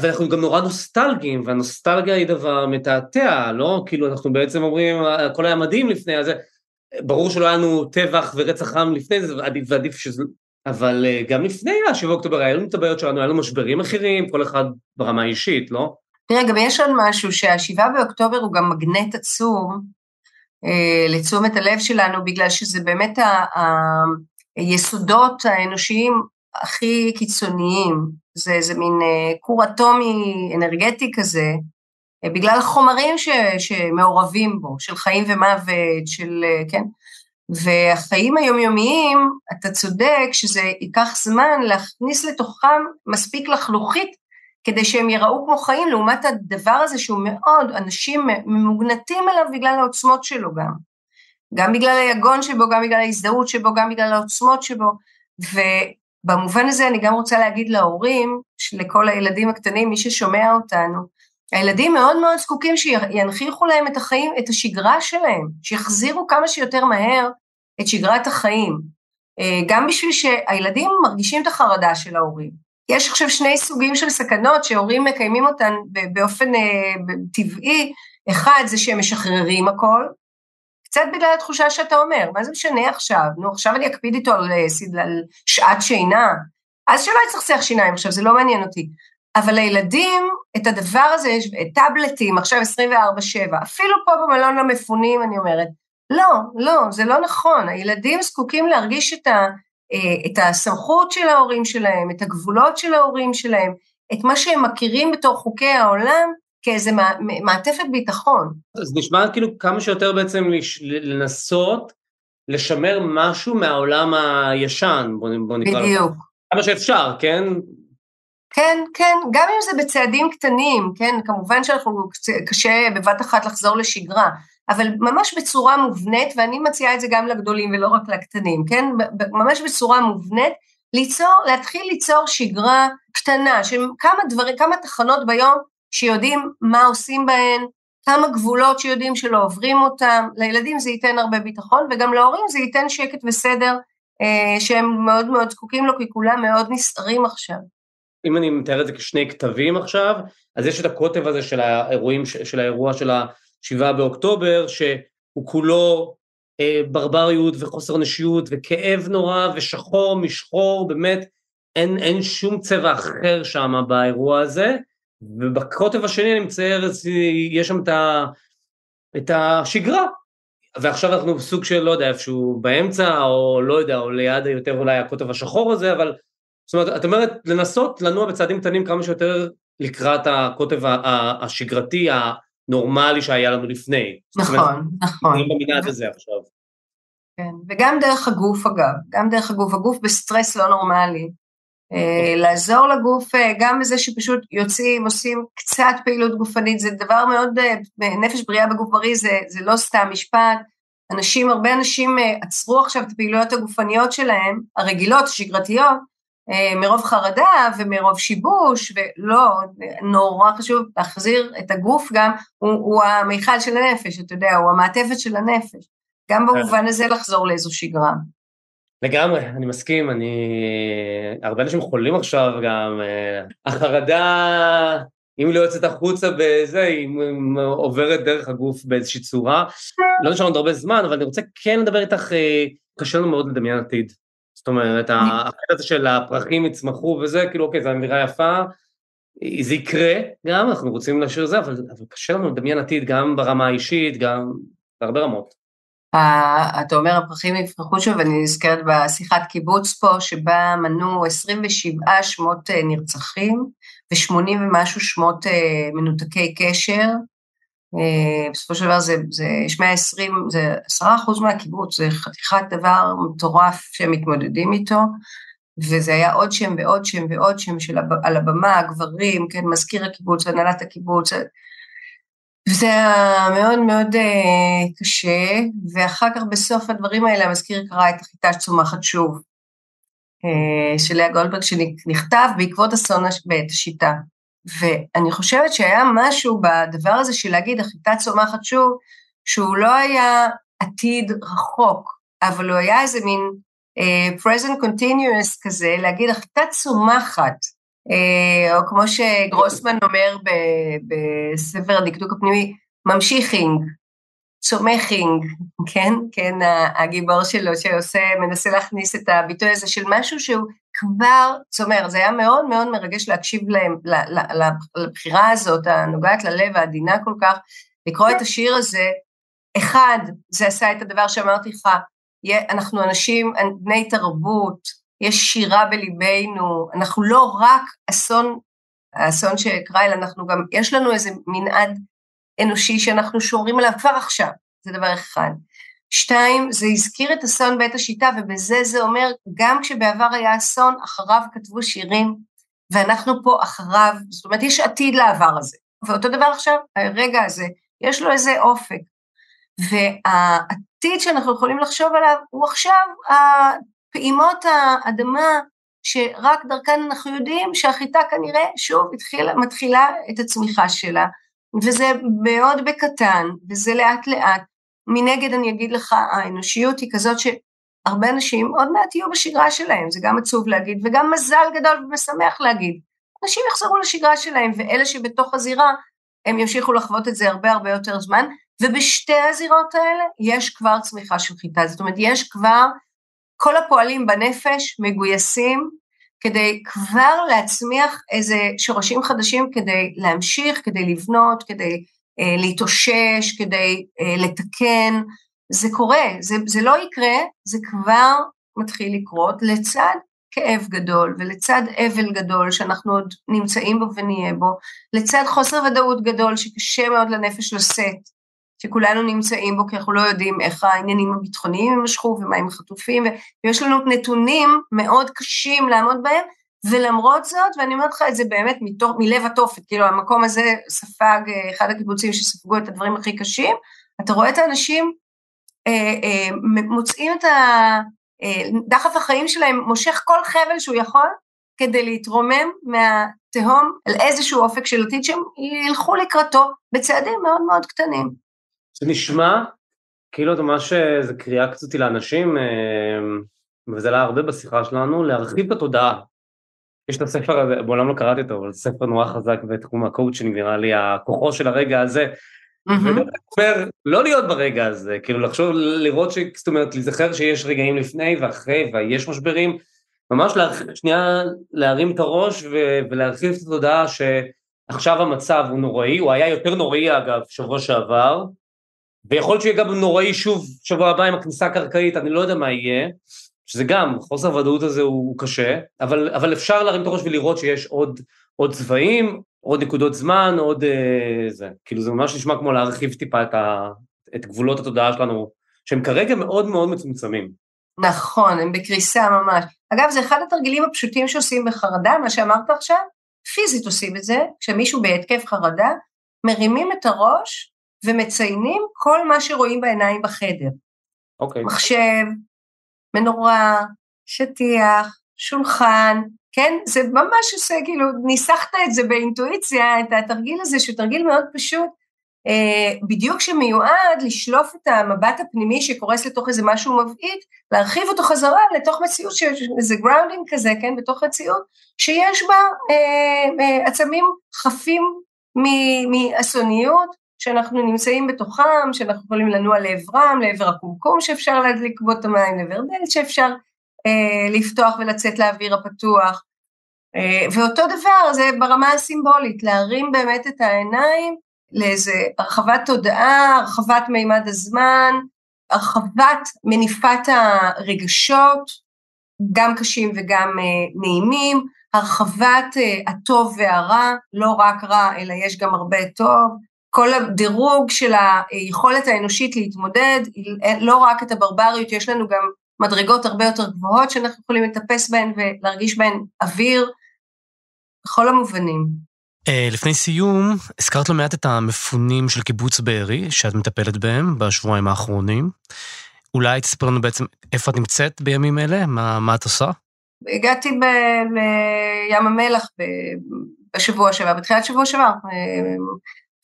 C: ואנחנו גם נורא נוסטלגיים, והנוסטלגיה היא דבר מתעתע, לא? כאילו, אנחנו בעצם אומרים, הכל היה מדהים לפני, אז ברור שלא היה לנו טבח ורצח עם לפני זה, ועדיף, ועדיף שזה, אבל אה, גם לפני ה-7 באוקטובר היה לנו את הבעיות שלנו, היה לנו משברים אחרים, כל אחד ברמה האישית, לא?
D: תראה, גם יש עוד משהו, שה-7 באוקטובר הוא גם מגנט עצום אה, לתשומת הלב שלנו, בגלל שזה באמת היסודות האנושיים הכי קיצוניים. זה, זה מין אה, כור אטומי אנרגטי כזה, אה, בגלל החומרים ש, שמעורבים בו, של חיים ומוות, של, אה, כן? והחיים היומיומיים, אתה צודק שזה ייקח זמן להכניס לתוכם מספיק לחלוכית כדי שהם יראו כמו חיים, לעומת הדבר הזה שהוא מאוד, אנשים ממוגנטים אליו בגלל העוצמות שלו גם. גם בגלל היגון שבו, גם בגלל ההזדהות שבו, גם בגלל העוצמות שבו. ובמובן הזה אני גם רוצה להגיד להורים, לכל הילדים הקטנים, מי ששומע אותנו, הילדים מאוד מאוד זקוקים שינכיחו להם את החיים, את השגרה שלהם, שיחזירו כמה שיותר מהר את שגרת החיים, אה, גם בשביל שהילדים מרגישים את החרדה של ההורים. יש עכשיו שני סוגים של סכנות שהורים מקיימים אותן באופן אה, טבעי, אחד זה שהם משחררים הכל, קצת בגלל התחושה שאתה אומר, מה זה משנה עכשיו? נו, עכשיו אני אקפיד איתו על, אה, על שעת שינה, אז שלא יצטרך שיניים עכשיו, זה לא מעניין אותי. אבל לילדים, את הדבר הזה, יש טאבלטים, עכשיו 24-7, אפילו פה במלון למפונים, אני אומרת, לא, לא, זה לא נכון, הילדים זקוקים להרגיש את, ה, אה, את הסמכות של ההורים שלהם, את הגבולות של ההורים שלהם, את מה שהם מכירים בתור חוקי העולם, כאיזה מעטפת ביטחון.
C: אז נשמע כאילו כמה שיותר בעצם לנסות לשמר משהו מהעולם הישן, בוא, בוא נקרא
D: לו. בדיוק.
C: כמה שאפשר, כן?
D: כן, כן, גם אם זה בצעדים קטנים, כן, כמובן שאנחנו, קשה בבת אחת לחזור לשגרה, אבל ממש בצורה מובנית, ואני מציעה את זה גם לגדולים ולא רק לקטנים, כן, ממש בצורה מובנית, ליצור, להתחיל ליצור שגרה קטנה, של כמה דברים, כמה תחנות ביום שיודעים מה עושים בהן, כמה גבולות שיודעים שלא עוברים אותם, לילדים זה ייתן הרבה ביטחון, וגם להורים זה ייתן שקט וסדר אה, שהם מאוד מאוד זקוקים לו, כי כולם מאוד נסערים עכשיו.
C: אם אני מתאר את זה כשני כתבים עכשיו, אז יש את הקוטב הזה של האירועים, של האירוע של ה-7 באוקטובר, שהוא כולו אה, ברבריות וחוסר נשיות וכאב נורא ושחור משחור, באמת אין, אין שום צבע אחר שם באירוע הזה, ובקוטב השני אני מצייר, יש שם את, ה, את השגרה, ועכשיו אנחנו בסוג של, לא יודע, איפשהו באמצע, או לא יודע, או ליד יותר אולי הקוטב השחור הזה, אבל זאת אומרת, את אומרת לנסות לנוע בצעדים קטנים כמה שיותר לקראת הקוטב השגרתי, הנורמלי שהיה לנו לפני.
D: נכון, אומרת, נכון.
C: אני במנעד הזה עכשיו.
D: כן, וגם דרך הגוף אגב, גם דרך הגוף, הגוף בסטרס לא נורמלי. אה, לעזור לגוף אה, גם בזה שפשוט יוצאים, עושים קצת פעילות גופנית, זה דבר מאוד, אה, נפש בריאה בגוף בריא זה, זה לא סתם משפט, אנשים, הרבה אנשים עצרו עכשיו את הפעילויות הגופניות שלהם, הרגילות, השגרתיות, מרוב חרדה ומרוב שיבוש, ולא, נורא חשוב להחזיר את הגוף גם, הוא, הוא המיכל של הנפש, אתה יודע, הוא המעטפת של הנפש. גם במובן הזה לחזור לאיזו שגרה.
C: לגמרי, אני מסכים, אני... הרבה אנשים חולים עכשיו גם, אה, החרדה, אם לא יוצאת החוצה בזה, היא עוברת דרך הגוף באיזושהי צורה. לא נשאר לנו הרבה זמן, אבל אני רוצה כן לדבר איתך, אה, קשה לנו מאוד לדמיין עתיד. זאת אומרת, החלק הזה של הפרחים יצמחו וזה, כאילו, אוקיי, זו אמירה יפה, זה יקרה גם, אנחנו רוצים להשאיר זה, אבל, אבל קשה לנו לדמיין עתיד גם ברמה האישית, גם בהרבה רמות.
D: אתה אומר הפרחים יפרחו שוב, אני נזכרת בשיחת קיבוץ פה, שבה מנו 27 שמות אה, נרצחים ו-80 ומשהו שמות אה, מנותקי קשר. אה, בסופו של דבר זה, זה יש 120, זה 10 אחוז מהקיבוץ, זה חתיכת דבר מטורף שהם מתמודדים איתו, וזה היה עוד שם ועוד שם ועוד שם של, על הבמה, הגברים, כן, מזכיר הקיבוץ, הנהלת הקיבוץ, וזה היה מאוד מאוד uh, קשה, ואחר כך בסוף הדברים האלה המזכיר קרא את החיטה שצומחת שוב, uh, של לאה גולדברג, שנכתב בעקבות אסון השיטה. ואני חושבת שהיה משהו בדבר הזה של להגיד החיטה צומחת שוב, שהוא לא היה עתיד רחוק, אבל הוא היה איזה מין uh, present continuous כזה, להגיד החיטה צומחת, אה, או כמו שגרוסמן אומר בספר הדקדוק הפנימי, ממשיכינג, צומכינג, כן? כן, הגיבור שלו שעושה, מנסה להכניס את הביטוי הזה של משהו שהוא כבר צומר. זה היה מאוד מאוד מרגש להקשיב להם, לבחירה הזאת, הנוגעת ללב, העדינה כל כך, לקרוא את השיר הזה. אחד, זה עשה את הדבר שאמרתי לך, אנחנו אנשים, בני תרבות, יש שירה בליבנו, אנחנו לא רק אסון, האסון שקרה, אלא אנחנו גם, יש לנו איזה מנעד אנושי שאנחנו שומרים עליו כבר עכשיו, זה דבר אחד. שתיים, זה הזכיר את אסון בית השיטה, ובזה זה אומר, גם כשבעבר היה אסון, אחריו כתבו שירים, ואנחנו פה אחריו, זאת אומרת, יש עתיד לעבר הזה. ואותו דבר עכשיו, הרגע הזה, יש לו איזה אופק. והעתיד שאנחנו יכולים לחשוב עליו הוא עכשיו פעימות האדמה שרק דרכן אנחנו יודעים שהחיטה כנראה שוב התחילה, מתחילה את הצמיחה שלה, וזה מאוד בקטן, וזה לאט לאט. מנגד אני אגיד לך, האנושיות היא כזאת שהרבה אנשים עוד מעט יהיו בשגרה שלהם, זה גם עצוב להגיד, וגם מזל גדול ומשמח להגיד. אנשים יחזרו לשגרה שלהם, ואלה שבתוך הזירה, הם ימשיכו לחוות את זה הרבה הרבה יותר זמן, ובשתי הזירות האלה יש כבר צמיחה של חיטה, זאת אומרת, יש כבר כל הפועלים בנפש מגויסים כדי כבר להצמיח איזה שורשים חדשים כדי להמשיך, כדי לבנות, כדי להתאושש, כדי אה, לתקן. זה קורה, זה, זה לא יקרה, זה כבר מתחיל לקרות לצד כאב גדול ולצד אבל גדול שאנחנו עוד נמצאים בו ונהיה בו, לצד חוסר ודאות גדול שקשה מאוד לנפש לשאת, שכולנו נמצאים בו, כי אנחנו לא יודעים איך העניינים הביטחוניים יימשכו ומה עם החטופים, ויש לנו נתונים מאוד קשים לעמוד בהם, ולמרות זאת, ואני אומרת לך את זה באמת מתוך, מלב התופת, כאילו המקום הזה ספג, אחד הקיבוצים שספגו את הדברים הכי קשים, אתה רואה את האנשים אה, אה, מוצאים את הדחף אה, החיים שלהם, מושך כל חבל שהוא יכול, כדי להתרומם מהתהום על איזשהו אופק של עתיד שהם ילכו לקראתו בצעדים מאוד מאוד קטנים.
C: זה נשמע כאילו ממש איזה קריאה קצת לאנשים, אה, וזה עלה הרבה בשיחה שלנו, להרחיב את התודעה. יש את הספר הזה, מעולם לא קראתי אותו, אבל זה ספר נורא חזק בתחום הקואוצ'ינג, נראה לי, הכוחו של הרגע הזה. אומר, לא להיות ברגע הזה, כאילו לחשוב, לראות ש... זאת אומרת, להיזכר שיש רגעים לפני ואחרי, ויש משברים, ממש שנייה להרים את הראש ולהרחיב את התודעה שעכשיו המצב הוא נוראי, הוא היה יותר נוראי אגב שבוע שעבר, ויכול להיות שיהיה גם נוראי שוב שבוע הבא עם הכניסה הקרקעית, אני לא יודע מה יהיה, שזה גם, חוסר הוודאות הזה הוא, הוא קשה, אבל, אבל אפשר להרים את הראש ולראות שיש עוד, עוד צבעים, עוד נקודות זמן, עוד אה, זה, כאילו זה ממש נשמע כמו להרחיב טיפה את, ה, את גבולות התודעה שלנו, שהם כרגע מאוד מאוד מצומצמים.
D: נכון, הם בקריסה ממש. אגב, זה אחד התרגילים הפשוטים שעושים בחרדה, מה שאמרת עכשיו, פיזית עושים את זה, כשמישהו בהתקף חרדה, מרימים את הראש ומציינים כל מה שרואים בעיניים בחדר.
C: אוקיי. Okay.
D: מחשב, מנורה, שטיח, שולחן, כן? זה ממש עושה, כאילו, ניסחת את זה באינטואיציה, את התרגיל הזה, שהוא תרגיל מאוד פשוט, אה, בדיוק שמיועד לשלוף את המבט הפנימי שקורס לתוך איזה משהו מבעית, להרחיב אותו חזרה לתוך מציאות, איזה grounding כזה, כן? בתוך מציאות, שיש בה אה, אה, עצמים חפים מאסוניות, שאנחנו נמצאים בתוכם, שאנחנו יכולים לנוע לעברם, לעבר הקומקום שאפשר להדליק בו את המים, לעבר דלת שאפשר אה, לפתוח ולצאת לאוויר הפתוח. אה, ואותו דבר זה ברמה הסימבולית, להרים באמת את העיניים לאיזה הרחבת תודעה, הרחבת מימד הזמן, הרחבת מניפת הרגשות, גם קשים וגם אה, נעימים, הרחבת אה, הטוב והרע, לא רק רע אלא יש גם הרבה טוב, כל הדירוג של היכולת האנושית להתמודד, לא רק את הברבריות, יש לנו גם מדרגות הרבה יותר גבוהות שאנחנו יכולים לטפס בהן ולהרגיש בהן אוויר, בכל המובנים.
B: Uh, לפני סיום, הזכרת לא מעט את המפונים של קיבוץ בארי, שאת מטפלת בהם בשבועיים האחרונים. אולי תספר לנו בעצם איפה את נמצאת בימים אלה, מה, מה את עושה?
D: הגעתי בים המלח בשבוע שעבר, בתחילת שבוע שעבר, אה,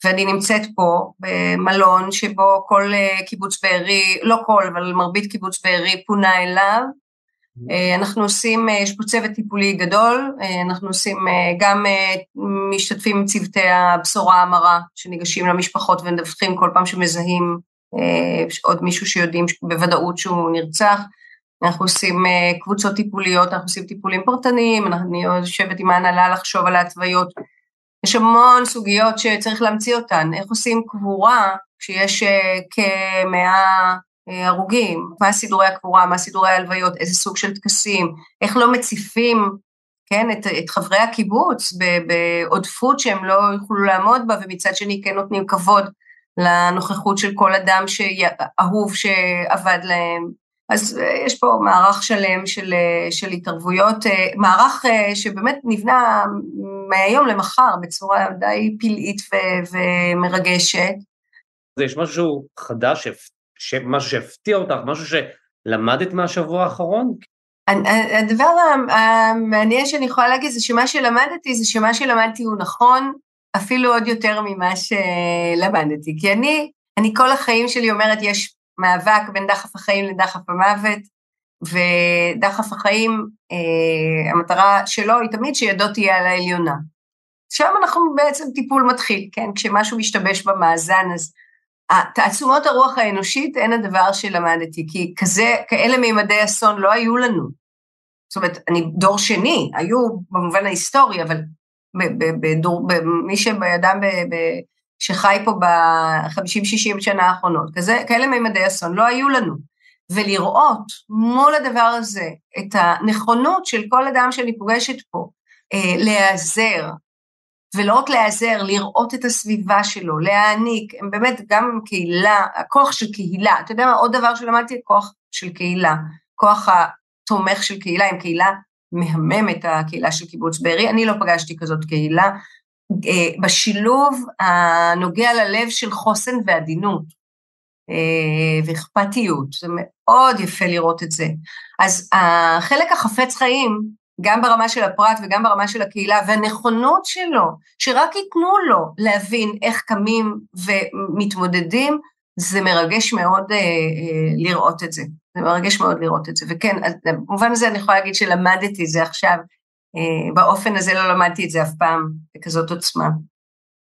D: ואני נמצאת פה במלון שבו כל אה, קיבוץ בארי, לא כל, אבל מרבית קיבוץ בארי פונה אליו. אה, אנחנו עושים, אה, יש פה צוות טיפולי גדול, אנחנו עושים גם משתתפים עם צוותי הבשורה המרה שניגשים למשפחות ומדווחים כל פעם שמזהים עוד מישהו שיודעים בוודאות שהוא נרצח. אנחנו עושים קבוצות טיפוליות, אנחנו עושים טיפולים פרטניים, אני יושבת עם ההנהלה לחשוב על ההתוויות יש המון סוגיות שצריך להמציא אותן, איך עושים קבורה כשיש אה, כמאה אה, הרוגים, מה סידורי הקבורה, מה סידורי ההלוויות, איזה סוג של טקסים, איך לא מציפים, כן, את, את חברי הקיבוץ בעודפות שהם לא יוכלו לעמוד בה, ומצד שני כן נותנים כבוד לנוכחות של כל אדם אהוב שעבד להם. אז אה, יש פה מערך שלם של, אה, של התערבויות, אה, מערך שבאמת נבנה מהיום למחר בצורה די פלאית ו, ומרגשת.
C: יש משהו חדש, משהו שהפתיע אותך, משהו שלמדת מהשבוע האחרון?
D: הדבר המעניין שאני יכולה להגיד זה שמה שלמדתי זה שמה שלמדתי הוא נכון אפילו עוד יותר ממה שלמדתי, כי אני, אני כל החיים שלי אומרת יש מאבק בין דחף החיים לדחף המוות, ודחף החיים, אה, המטרה שלו היא תמיד שידו תהיה על העליונה. שם אנחנו בעצם טיפול מתחיל, כן? כשמשהו משתבש במאזן, אז תעצומות הרוח האנושית הן הדבר שלמדתי, כי כזה, כאלה מימדי אסון לא היו לנו. זאת אומרת, אני דור שני, היו במובן ההיסטורי, אבל בדור, מי שבידם שחי פה ב-50-60 שנה האחרונות, כזה, כאלה מימדי אסון לא היו לנו. ולראות מול הדבר הזה את הנכונות של כל אדם שאני פוגשת פה, אה, להיעזר, ולא רק להיעזר, לראות את הסביבה שלו, להעניק, הם באמת גם קהילה, הכוח של קהילה, אתה יודע מה, עוד דבר שלמדתי, כוח של קהילה, כוח התומך של קהילה, עם קהילה מהממת, הקהילה של קיבוץ בארי, אני לא פגשתי כזאת קהילה, בשילוב הנוגע ללב של חוסן ועדינות אה, ואכפתיות, זה מאוד יפה לראות את זה. אז החלק החפץ חיים, גם ברמה של הפרט וגם ברמה של הקהילה, והנכונות שלו, שרק ייתנו לו להבין איך קמים ומתמודדים, זה מרגש מאוד אה, אה, לראות את זה. זה מרגש מאוד לראות את זה. וכן, במובן הזה אני יכולה להגיד שלמדתי זה עכשיו אה, באופן הזה לא למדתי את זה אף פעם, בכזאת עוצמה.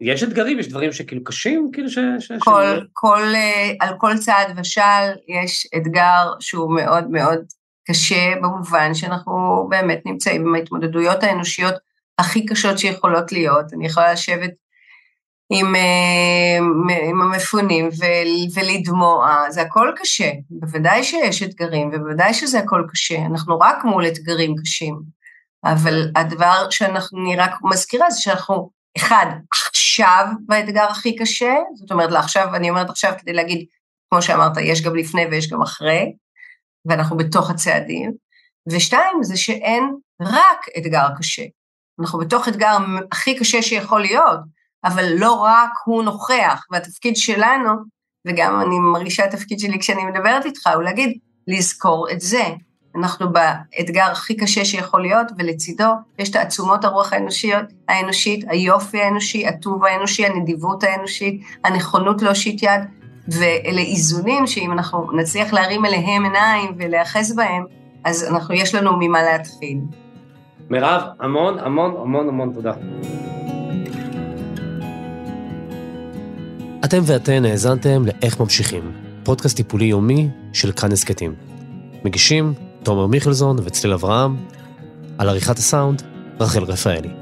C: יש אתגרים, יש דברים שכאילו קשים, כאילו ש... ש
D: כל, ש... כל, אה, על כל צעד ושל יש אתגר שהוא מאוד מאוד קשה, במובן שאנחנו באמת נמצאים עם ההתמודדויות האנושיות הכי קשות שיכולות להיות. אני יכולה לשבת עם, אה, עם המפונים ולדמוע, זה הכל קשה, בוודאי שיש אתגרים ובוודאי שזה הכל קשה, אנחנו רק מול אתגרים קשים. אבל הדבר שאנחנו, אני רק מזכירה זה שאנחנו, אחד, עכשיו באתגר הכי קשה, זאת אומרת לעכשיו, אני אומרת עכשיו כדי להגיד, כמו שאמרת, יש גם לפני ויש גם אחרי, ואנחנו בתוך הצעדים, ושתיים, זה שאין רק אתגר קשה. אנחנו בתוך אתגר הכי קשה שיכול להיות, אבל לא רק הוא נוכח, והתפקיד שלנו, וגם אני מרגישה התפקיד שלי כשאני מדברת איתך, הוא להגיד, לזכור את זה. אנחנו באתגר הכי קשה שיכול להיות, ולצידו יש תעצומות הרוח האנושיות, האנושית, היופי האנושי, הטוב האנושי, הנדיבות האנושית, הנכונות להושיט יד, ואלה איזונים שאם אנחנו נצליח להרים אליהם עיניים ולהיאחז בהם, אז אנחנו, יש לנו ממה להתחיל.
E: מירב, המון המון המון המון תודה.
C: אתם ואתן האזנתם ל"איך ממשיכים", פודקאסט טיפולי יומי של כאן הסכתים. מגישים תומר מיכלזון וצליל אברהם, על עריכת הסאונד, רחל רפאלי.